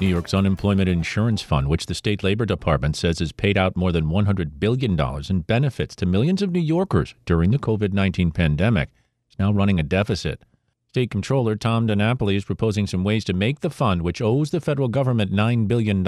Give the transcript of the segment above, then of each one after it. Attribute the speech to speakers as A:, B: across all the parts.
A: New York's Unemployment Insurance Fund, which the state labor department says has paid out more than $100 billion in benefits to millions of New Yorkers during the COVID 19 pandemic, is now running a deficit. State Comptroller Tom DiNapoli is proposing some ways to make the fund, which owes the federal government $9 billion,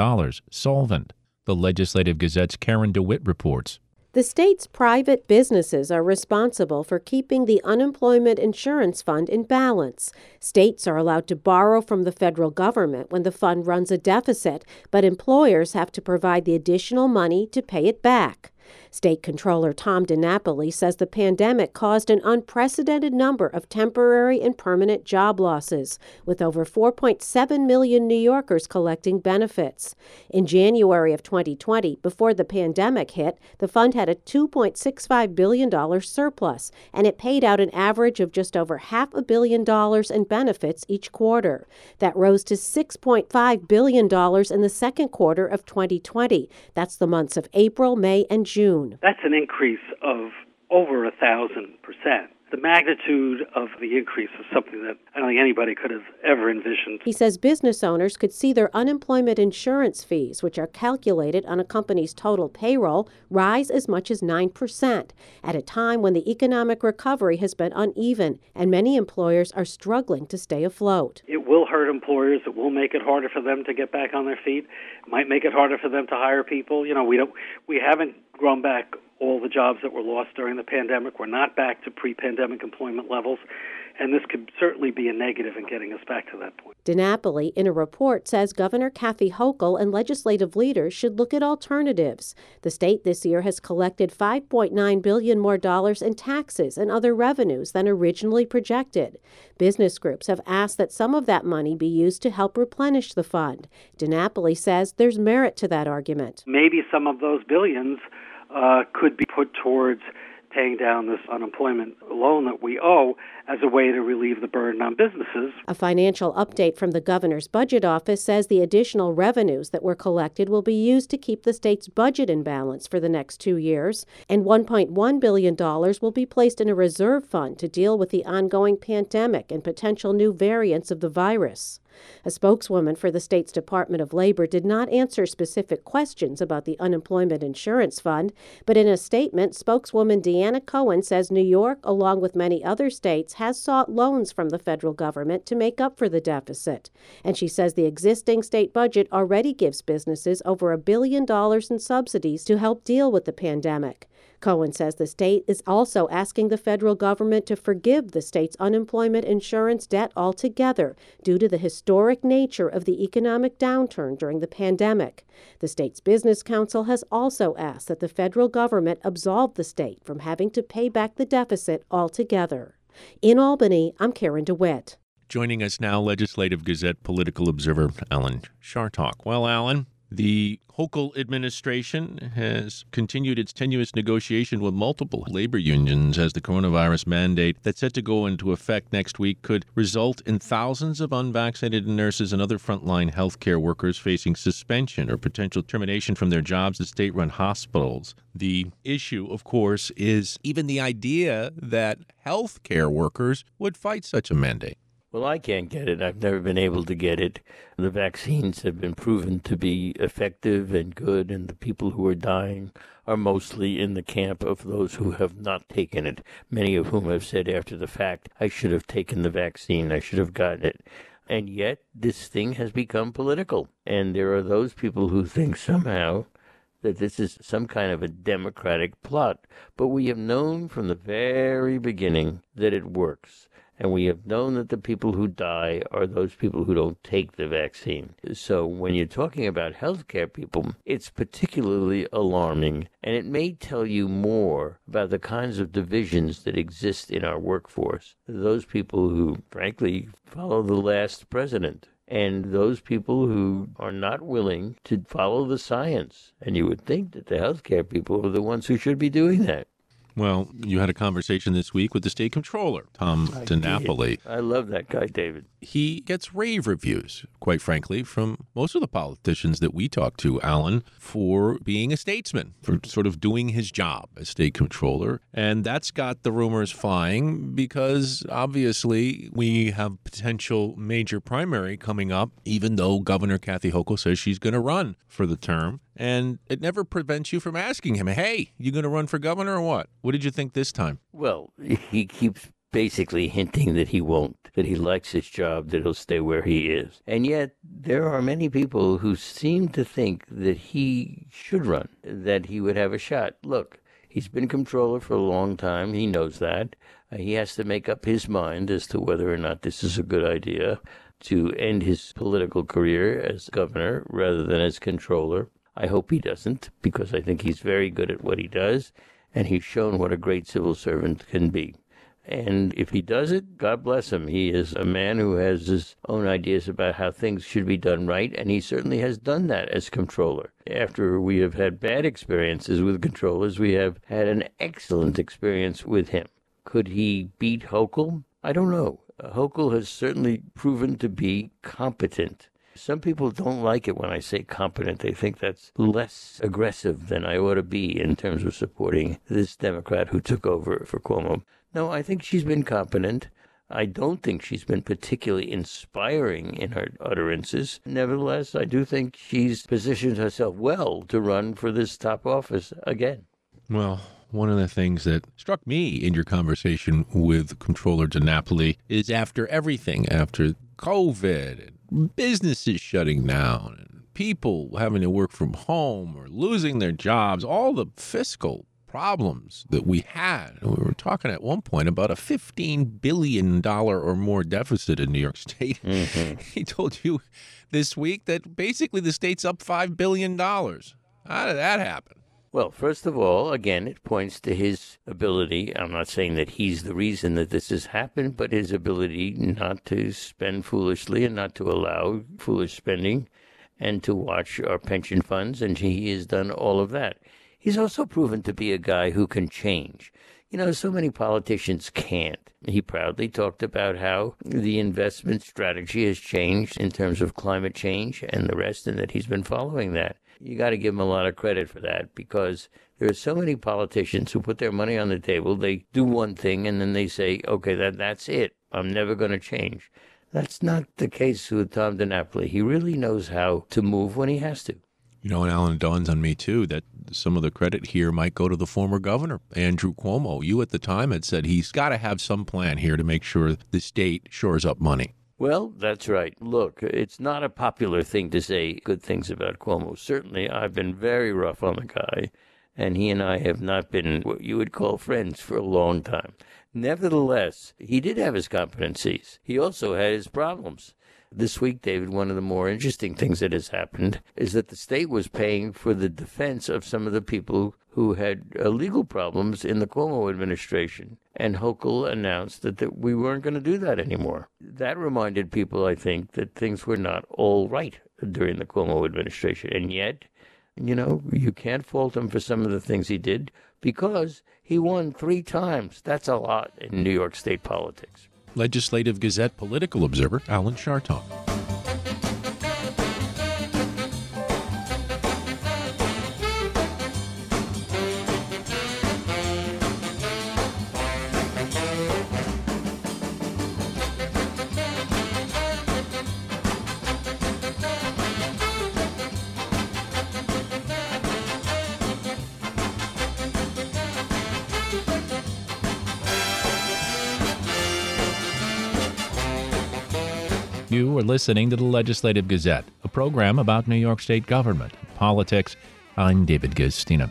A: solvent. The Legislative Gazette's Karen DeWitt reports.
B: The state's private businesses are responsible for keeping the Unemployment Insurance Fund in balance. States are allowed to borrow from the federal government when the fund runs a deficit, but employers have to provide the additional money to pay it back. State Controller Tom DiNapoli says the pandemic caused an unprecedented number of temporary and permanent job losses, with over 4.7 million New Yorkers collecting benefits. In January of 2020, before the pandemic hit, the fund had a $2.65 billion surplus, and it paid out an average of just over half a billion dollars in benefits each quarter. That rose to $6.5 billion in the second quarter of 2020. That's the months of April, May, and June. June.
C: That's an increase of over a thousand percent. The magnitude of the increase is something that I don't think anybody could have ever envisioned.
B: He says business owners could see their unemployment insurance fees, which are calculated on a company's total payroll, rise as much as 9% at a time when the economic recovery has been uneven and many employers are struggling to stay afloat.
C: It will hurt employers. It will make it harder for them to get back on their feet. It might make it harder for them to hire people. You know, we don't we haven't grown back all the jobs that were lost during the pandemic. We're not back to pre pandemic employment levels, and this could certainly be a negative in getting us back to that point.
B: DiNapoli, in a report, says Governor Kathy Hochul and legislative leaders should look at alternatives. The state this year has collected 5.9 billion more dollars in taxes and other revenues than originally projected. Business groups have asked that some of that money be used to help replenish the fund. DiNapoli says there's merit to that argument.
C: Maybe some of those billions uh, could be put towards paying down this unemployment loan that we owe as a way to relieve the burden on businesses.
B: A financial update from the governor's budget office says the additional revenues that were collected will be used to keep the state's budget in balance for the next two years, and $1.1 billion will be placed in a reserve fund to deal with the ongoing pandemic and potential new variants of the virus. A spokeswoman for the state's Department of Labor did not answer specific questions about the Unemployment Insurance Fund, but in a statement, spokeswoman Deanna Cohen says New York, along with many other states, has sought loans from the federal government to make up for the deficit. And she says the existing state budget already gives businesses over a billion dollars in subsidies to help deal with the pandemic. Cohen says the state is also asking the federal government to forgive the state's unemployment insurance debt altogether due to the historic nature of the economic downturn during the pandemic. The state's Business Council has also asked that the federal government absolve the state from having to pay back the deficit altogether. In Albany, I'm Karen DeWitt.
A: Joining us now, Legislative Gazette political observer Alan Chartock. Well, Alan, the Hochul administration has continued its tenuous negotiation with multiple labor unions as the coronavirus mandate that's set to go into effect next week could result in thousands of unvaccinated nurses and other frontline healthcare workers facing suspension or potential termination from their jobs at state run hospitals. The issue, of course, is even the idea that healthcare workers would fight such a mandate.
D: Well, I can't get it. I've never been able to get it. The vaccines have been proven to be effective and good, and the people who are dying are mostly in the camp of those who have not taken it, many of whom have said after the fact, I should have taken the vaccine, I should have gotten it. And yet, this thing has become political. And there are those people who think somehow that this is some kind of a democratic plot. But we have known from the very beginning that it works And we have known that the people who die are those people who don't take the vaccine. So when you're talking about healthcare people, it's particularly alarming. And it may tell you more about the kinds of divisions that exist in our workforce. Those people who, frankly, follow the last president and those people who are not willing to follow the science. And you would think that the healthcare people are the ones who should be doing that.
A: Well, you had a conversation this week with the state controller, Tom
D: I
A: DiNapoli.
D: did. I love that guy, David.
A: He gets rave reviews, quite frankly, from most of the politicians that we talk to, Alan, for being a statesman, for sort of doing his job as state controller. And that's got the rumors flying because obviously we have potential major primary coming up, even though Governor Kathy Hochul says she's going to run for the term. And it never prevents you from asking him, hey, you going to run for governor or what? What did you think this time?
D: Well, he keeps basically hinting that he won't, that he likes his job, that he'll stay where he is. And yet, there are many people who seem to think that he should run, that he would have a shot. Look, he's been comptroller for a long time. He knows that. Uh, he has to make up his mind as to whether or not this is a good idea to end his political career as governor rather than as controller. I hope he doesn't, because I think he's very good at what he does, and he's shown what a great civil servant can be. And if he does it, God bless him. He is a man who has his own ideas about how things should be done right, and he certainly has done that as controller. After we have had bad experiences with controllers, we have had an excellent experience with him. Could he beat Hochul? I don't know. Hochul has certainly proven to be competent. Some people don't like it when I say competent. They think that's less aggressive than I ought to be in terms of supporting this Democrat who took over for Cuomo. No, I think she's been competent. I don't think she's been particularly inspiring in her utterances. Nevertheless, I do think she's positioned herself well to run for this top office again.
A: Well, one of the things that struck me in your conversation with Controller DiNapoli is after everything, after COVID businesses shutting down and people having to work from home or losing their jobs, all the fiscal problems that we had. We were talking at one point about a $15 billion or more deficit in New York State.
D: Mm-hmm.
A: He told you this week that basically the state's up $5 billion. How did that happen?
D: Well, first of all, again, it points to his ability. I'm not saying that he's the reason that this has happened, but his ability not to spend foolishly and not to allow foolish spending and to watch our pension funds. And he has done all of that. He's also proven to be a guy who can change. You know, so many politicians can't. He proudly talked about how the investment strategy has changed in terms of climate change and the rest, and that he's been following that. You got to give him a lot of credit for that because there are so many politicians who put their money on the table. They do one thing and then they say, okay, that, that's it. I'm never going to change. That's not the case with Tom DiNapoli. He really knows how to move when he has to.
A: You know, and Alan, dawns on me too that some of the credit here might go to the former governor, Andrew Cuomo. You at the time had said he's got to have some plan here to make sure the state shores up money.
D: Well, that's right. Look, it's not a popular thing to say good things about Cuomo. Certainly, I've been very rough on the guy, and he and I have not been what you would call friends for a long time. Nevertheless, he did have his competencies. He also had his problems. This week, David, one of the more interesting things that has happened is that the state was paying for the defense of some of the people who had uh, legal problems in the Cuomo administration. And Hochul announced that, that we weren't going to do that anymore. That reminded people, I think, that things were not all right during the Cuomo administration. And yet, you know, you can't fault him for some of the things he did because he won three times. That's a lot in New York State politics.
A: Legislative Gazette political observer Alan Chartock.
E: Listening to the Legislative Gazette, a program about New York State government, politics. I'm David Guistina.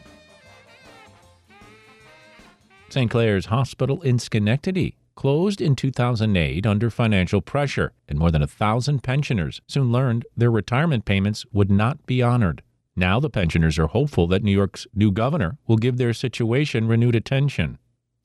E: St. Clare's Hospital in Schenectady closed in 2008 under financial pressure, and more than a thousand pensioners soon learned their retirement payments would not be honored. Now the pensioners are hopeful that New York's new governor will give their situation renewed attention.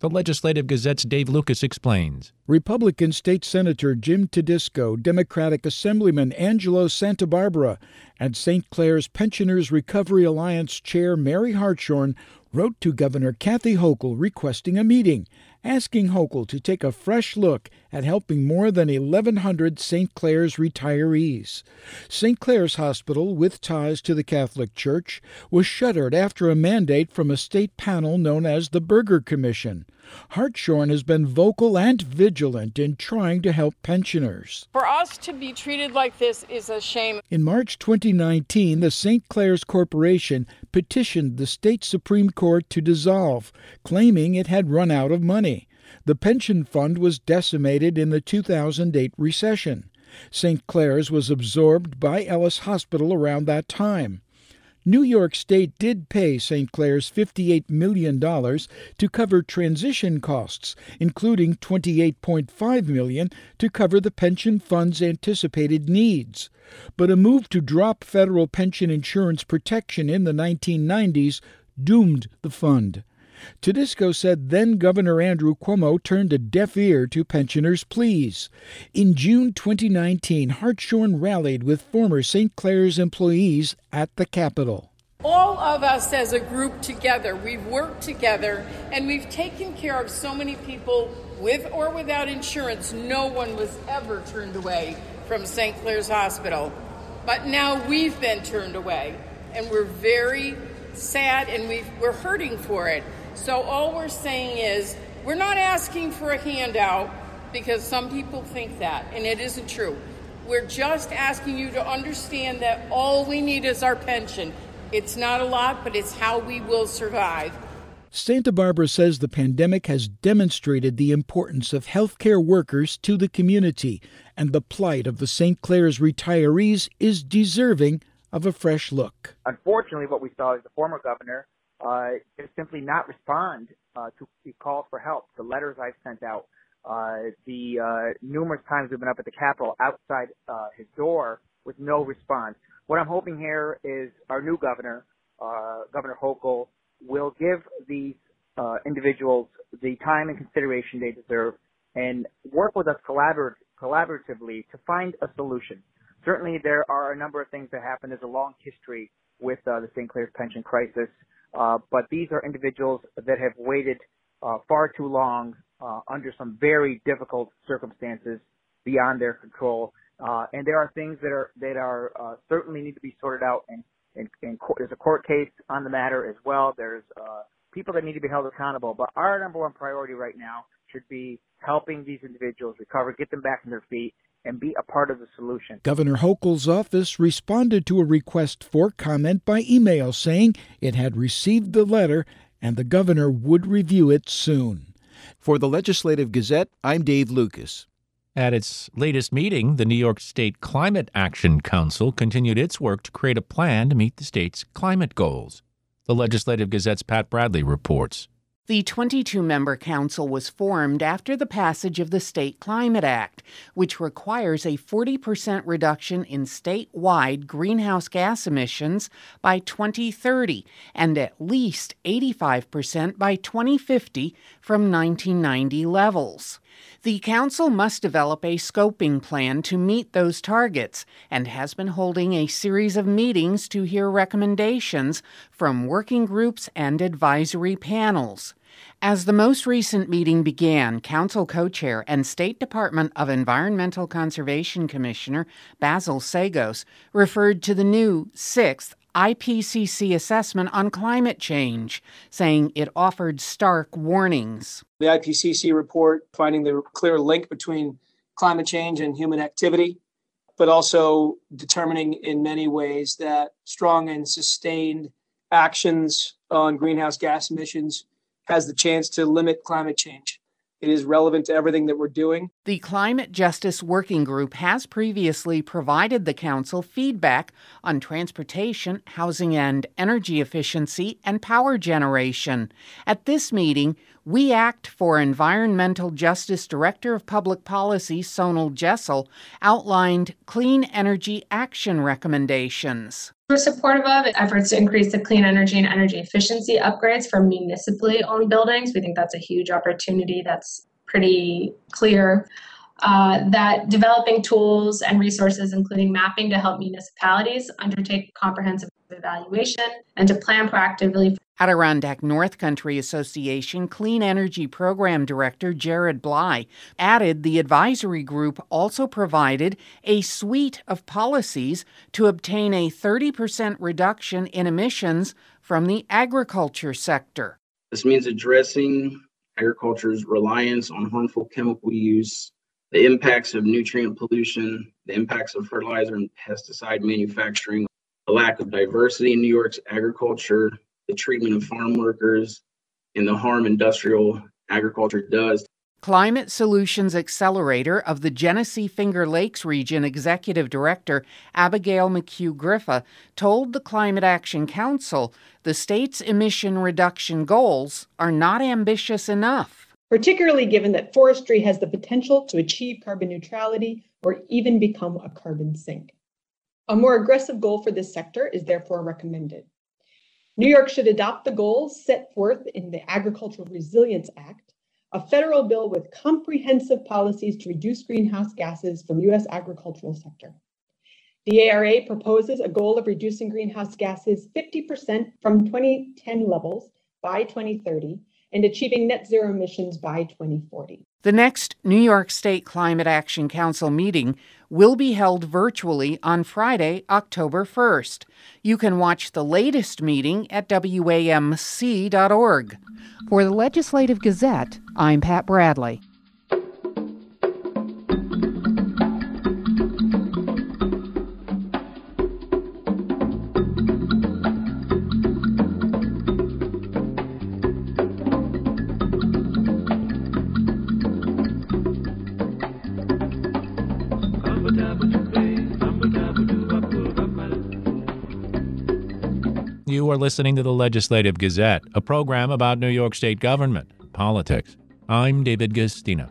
E: The Legislative Gazette's Dave Lucas explains.
F: Republican State Senator Jim Tedisco, Democratic Assemblyman Angelo Santabarbara, and St. Clare's Pensioners Recovery Alliance Chair Mary Hartshorn wrote to Governor Kathy Hochul requesting a meeting, asking Hochul to take a fresh look at helping more than 1,100 St. Clare's retirees. St. Clare's Hospital, with ties to the Catholic Church, was shuttered after a mandate from a state panel known as the Berger Commission. Hartshorn has been vocal and vigilant in trying to help pensioners.
G: For us to be treated like this is a shame.
F: In March 2019, the St. Clare's Corporation petitioned the state Supreme Court to dissolve, claiming it had run out of money. The pension fund was decimated in the 2008 recession. St. Clare's was absorbed by Ellis Hospital around that time. New York State did pay St. Clare's $58 million to cover transition costs, including 28.5 million to cover the pension fund's anticipated needs. But a move to drop federal pension insurance protection in the 1990s doomed the fund. Tedisco said then Governor Andrew Cuomo turned a deaf ear to pensioners' pleas. In June 2019, Hartshorn rallied with former St. Clare's employees at the Capitol.
G: All of us as a group together, we've worked together and we've taken care of so many people with or without insurance. No one was ever turned away from St. Clare's Hospital. But now we've been turned away and we're very sad and we are hurting for it. So all we're saying is we're not asking for a handout because some people think that, and it isn't true. We're just asking you to understand that all we need is our pension. It's not a lot, but it's how we will survive.
F: Santabarbara says the pandemic has demonstrated the importance of healthcare workers to the community, and the plight of the St. Clare's retirees is deserving of a fresh look.
H: Unfortunately, what we saw is the former governor uh, just simply not respond uh, to the calls for help, the letters I've sent out, uh, the uh, numerous times we've been up at the Capitol outside uh, his door with no response. What I'm hoping here is our new governor, uh, Governor Hochul, will give these individuals the time and consideration they deserve and work with us collaboratively to find a solution. Certainly, there are a number of things that happen. There's a long history with the St. Clare's pension crisis. Uh, but these are individuals that have waited uh, far too long uh, under some very difficult circumstances beyond their control. Uh, and there are things that are that are uh, certainly need to be sorted out. And, and, and there's a court case on the matter as well. There's uh, people that need to be held accountable. But our number one priority right now should be helping these individuals recover, get them back on their feet, and be a part of the solution.
F: Governor Hochul's office responded to a request for comment by email saying it had received the letter and the governor would review it soon. For the Legislative Gazette, I'm Dave Lucas.
E: At its latest meeting, the New York State Climate Action Council continued its work to create a plan to meet the state's climate goals. The Legislative Gazette's Pat Bradley reports.
I: The 22 member council was formed after the passage of the State Climate Act, which requires a 40% reduction in statewide greenhouse gas emissions by 2030 and at least 85% by 2050 from 1990 levels. The Council must develop a scoping plan to meet those targets and has been holding a series of meetings to hear recommendations from working groups and advisory panels. As the most recent meeting began, Council co chair and State Department of Environmental Conservation Commissioner Basil Seggos referred to the new sixth IPCC assessment on climate change, saying it offered stark warnings.
J: The IPCC report finding the clear link between climate change and human activity, but also determining in many ways that strong and sustained actions on greenhouse gas emissions has the chance to limit climate change. It is relevant to everything that we're doing.
I: The Climate Justice Working Group has previously provided the Council feedback on transportation, housing and energy efficiency, and power generation. At this meeting, We Act for Environmental Justice Director of Public Policy Sonal Jessel outlined clean energy action recommendations.
K: We're supportive of efforts to increase the clean energy and energy efficiency upgrades for municipally owned buildings. We think that's a huge opportunity that's pretty clear. Uh, that developing tools and resources, including mapping, to help municipalities undertake comprehensive evaluation and to plan proactively.
I: Adirondack North Country Association Clean Energy Program Director Jared Bly added the advisory group also provided a suite of policies to obtain a 30% reduction in emissions from the agriculture sector.
L: This means addressing agriculture's reliance on harmful chemical use the impacts of nutrient pollution, the impacts of fertilizer and pesticide manufacturing, the lack of diversity in New York's agriculture, the treatment of farm workers, and the harm industrial agriculture does.
I: Climate Solutions Accelerator of the Genesee Finger Lakes Region Executive Director Abigail McHugh Grifa told the Climate Action Council the state's emission reduction goals are not ambitious enough
M: particularly given that forestry has the potential to achieve carbon neutrality or even become a carbon sink. A more aggressive goal for this sector is therefore recommended. New York should adopt the goals set forth in the Agricultural Resilience Act, a federal bill with comprehensive policies to reduce greenhouse gases from U.S. agricultural sector. The ARA proposes a goal of reducing greenhouse gases 50% from 2010 levels by 2030 and achieving net zero emissions by 2040.
I: The next New York State Climate Action Council meeting will be held virtually on Friday, October 1st. You can watch the latest meeting at WAMC.org. For the Legislative Gazette, I'm Pat Bradley.
E: You are listening to the Legislative Gazette, a program about New York State government, politics. I'm David Guistina.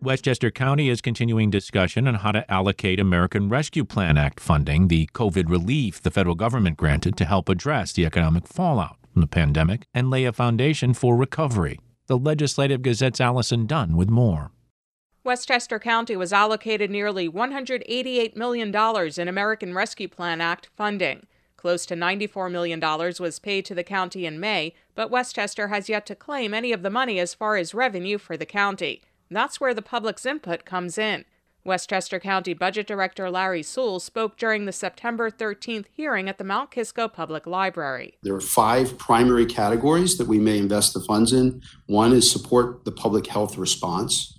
E: Westchester County is continuing discussion on how to allocate American Rescue Plan Act funding, the COVID relief the federal government granted to help address the economic fallout from the pandemic and lay a foundation for recovery. The Legislative Gazette's Allison Dunn with more.
N: Westchester County was allocated nearly $188 million in American Rescue Plan Act funding. Close to $94 million was paid to the county in May, but Westchester has yet to claim any of the money as far as revenue for the county. That's where the public's input comes in. Westchester County Budget Director Larry Soule spoke during the September 13th hearing at the Mount Kisco Public Library.
O: There are five primary categories that we may invest the funds in. One is support the public health response.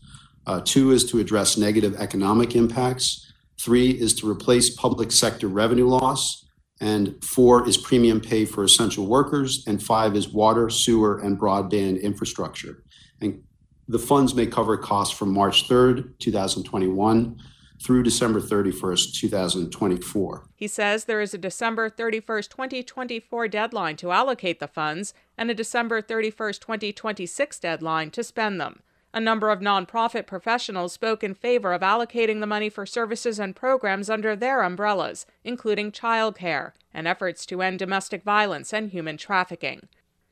O: Uh, two is to address negative economic impacts. Three is to replace public sector revenue loss and four is premium pay for essential workers, and five is water, sewer, and broadband infrastructure. And the funds may cover costs from March 3rd, 2021 through December 31st, 2024.
N: He says there is a December 31st, 2024 deadline to allocate the funds and a December 31st, 2026 deadline to spend them. A number of nonprofit professionals spoke in favor of allocating the money for services and programs under their umbrellas, including childcare and efforts to end domestic violence and human trafficking.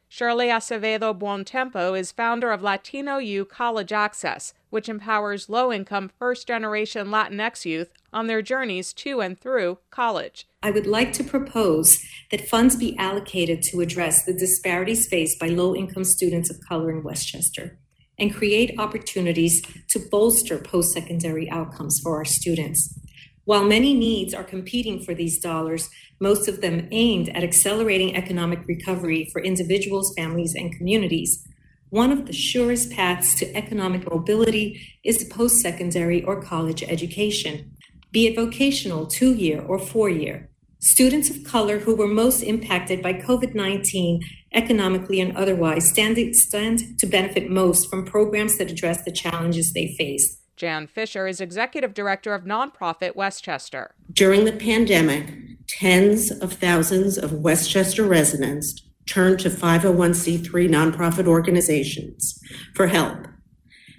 N: Shirley Acevedo Buontempo is founder of Latino U College Access, which empowers low income first generation Latinx youth on their journeys to and through college.
P: I would like to propose that funds be allocated to address the disparities faced by low income students of color in Westchester and create opportunities to bolster post secondary outcomes for our students. While many needs are competing for these dollars, most of them aimed at accelerating economic recovery for individuals, families, and communities, one of the surest paths to economic mobility is post secondary or college education, be it vocational, two year, or four year. Students of color who were most impacted by COVID 19 economically and otherwise stand, stand to benefit most from programs that address the challenges they face.
N: Jan Fisher is executive director of nonprofit Westchester.
Q: During the pandemic, tens of thousands of Westchester residents turned to 501c3 nonprofit organizations for help.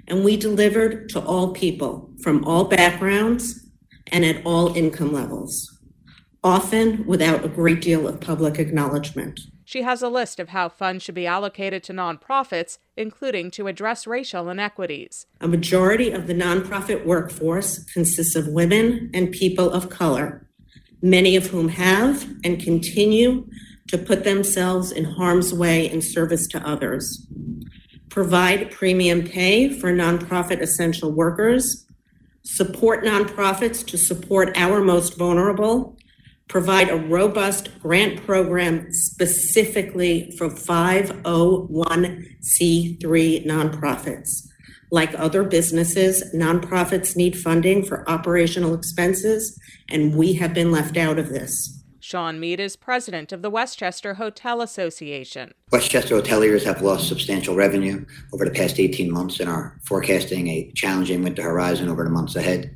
Q: And we delivered to all people from all backgrounds and at all income levels, often without a great deal of public acknowledgement.
N: She has a list of how funds should be allocated to nonprofits, including to address racial inequities.
Q: A majority of the nonprofit workforce consists of women and people of color, many of whom have and continue to put themselves in harm's way in service to others. Provide premium pay for nonprofit essential workers, support nonprofits to support our most vulnerable, provide a robust grant program specifically for 501c3 nonprofits. Like other businesses, nonprofits need funding for operational expenses, and we have been left out of this.
N: Sean Mead is president of the Westchester Hotel Association.
R: Westchester hoteliers have lost substantial revenue over the past 18 months and are forecasting a challenging winter horizon over the months ahead.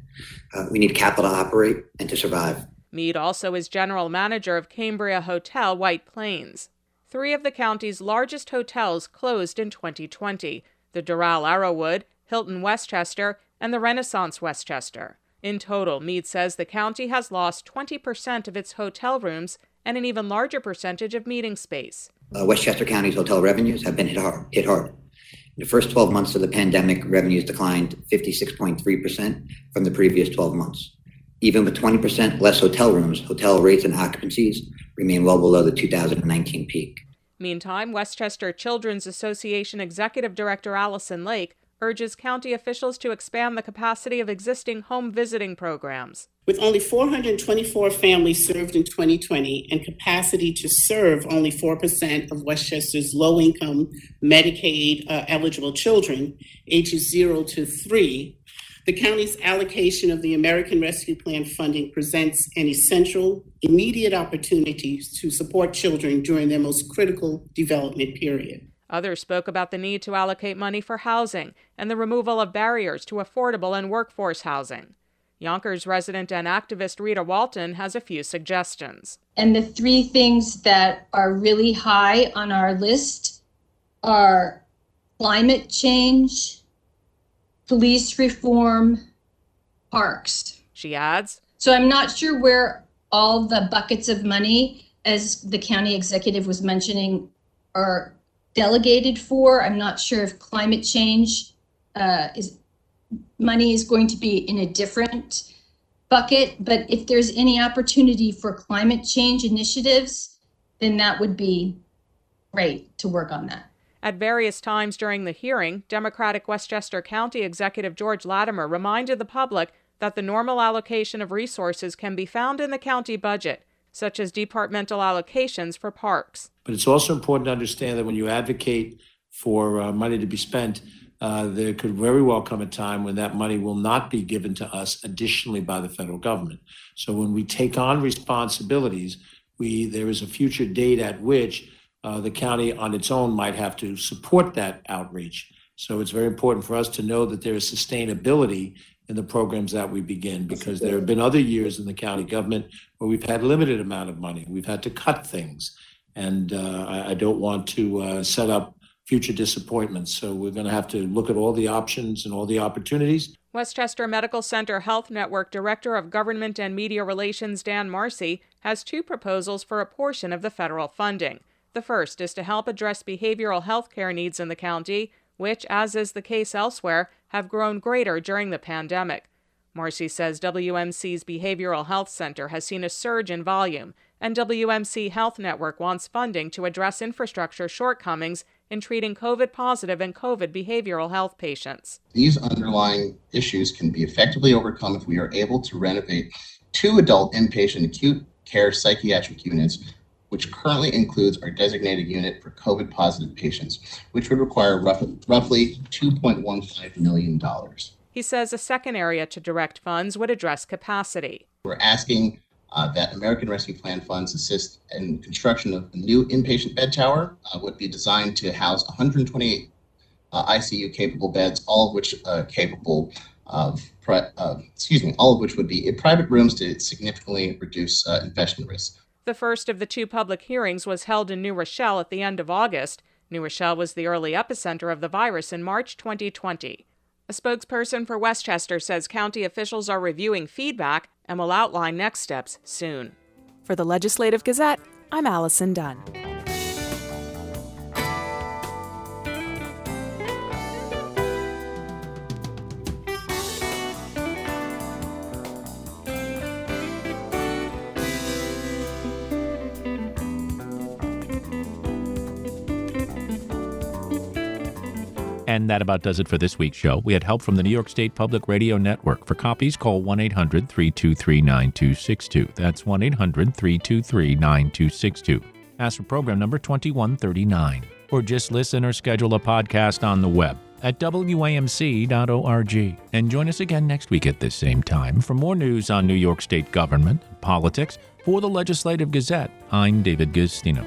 R: Uh, we need capital to operate and to survive.
N: Mead also is general manager of Cambria Hotel White Plains. Three of the county's largest hotels closed in 2020 the Doral Arrowwood, Hilton Westchester, and the Renaissance Westchester. In total, Mead says the county has lost 20% of its hotel rooms and an even larger percentage of meeting space.
R: Uh, Westchester County's hotel revenues have been hit hard. Hit hard. In the first 12 months of the pandemic, revenues declined 56.3% from the previous 12 months. Even with 20% less hotel rooms, hotel rates and occupancies remain well below the 2019 peak.
N: Meantime, Westchester Children's Association Executive Director Allison Lake urges county officials to expand the capacity of existing home visiting programs.
S: With only 424 families served in 2020 and capacity to serve only 4% of Westchester's low income Medicaid uh, eligible children, ages 0 to 3, the county's allocation of the American Rescue Plan funding presents an essential, immediate opportunity to support children during their most critical development period.
N: Others spoke about the need to allocate money for housing and the removal of barriers to affordable and workforce housing. Yonkers resident and activist Rita Walton has a few suggestions.
T: And the three things that are really high on our list are climate change, police reform, parks.
N: She adds
T: So I'm not sure where all the buckets of money, as the county executive was mentioning, are delegated for. I'm not sure if climate change uh, is money is going to be in a different bucket, but if there's any opportunity for climate change initiatives, then that would be great to work on that.
N: At various times during the hearing, Democratic Westchester County Executive George Latimer reminded the public that the normal allocation of resources can be found in the county budget, such as departmental allocations for parks.
U: But it's also important to understand that when you advocate for uh, money to be spent, uh, there could very well come a time when that money will not be given to us additionally by the federal government. So when we take on responsibilities, we there is a future date at which uh, the county on its own might have to support that outreach. So it's very important for us to know that there is sustainability in the programs that we begin because there have been other years in the county government where we've had limited amount of money. We've had to cut things. And uh, I, I, don't want to uh, set up future disappointments. So we're going to have to look at all the options and all the opportunities.
N: Westchester Medical Center Health Network Director of Government and Media Relations Dan Marcy has two proposals for a portion of the federal funding. The first is to help address behavioral health care needs in the county, which, as is the case elsewhere, have grown greater during the pandemic. Marcy says WMC's Behavioral Health Center has seen a surge in volume, and WMC Health Network wants funding to address infrastructure shortcomings in treating COVID positive and COVID behavioral health patients.
V: These underlying issues can be effectively overcome if we are able to renovate two adult inpatient acute care psychiatric units which currently includes our designated unit for COVID positive patients, which would require roughly, roughly $2.15 million.
N: He says a second area to direct funds would address capacity.
V: We're asking uh, that American Rescue Plan funds assist in construction of a new inpatient bed tower, uh, would be designed to house 128 uh, ICU capable beds, all of which uh, capable of, uh, excuse me, all of which would be in private rooms to significantly reduce uh, infection risk.
N: The first of the two public hearings was held in New Rochelle at the end of August. New Rochelle was the early epicenter of the virus in March 2020. A spokesperson for Westchester says county officials are reviewing feedback and will outline next steps soon.
W: For the Legislative Gazette, I'm Allison Dunn.
E: And that about does it for this week's show. We had help from the New York State Public Radio Network. For copies, call 1 800 323 9262. That's 1 800 323 9262. Ask for program number 2139. Or just listen or schedule a podcast on the web at WAMC.org. And join us again next week at this same time for more news on New York State government, and politics. For the Legislative Gazette, I'm David Guistina.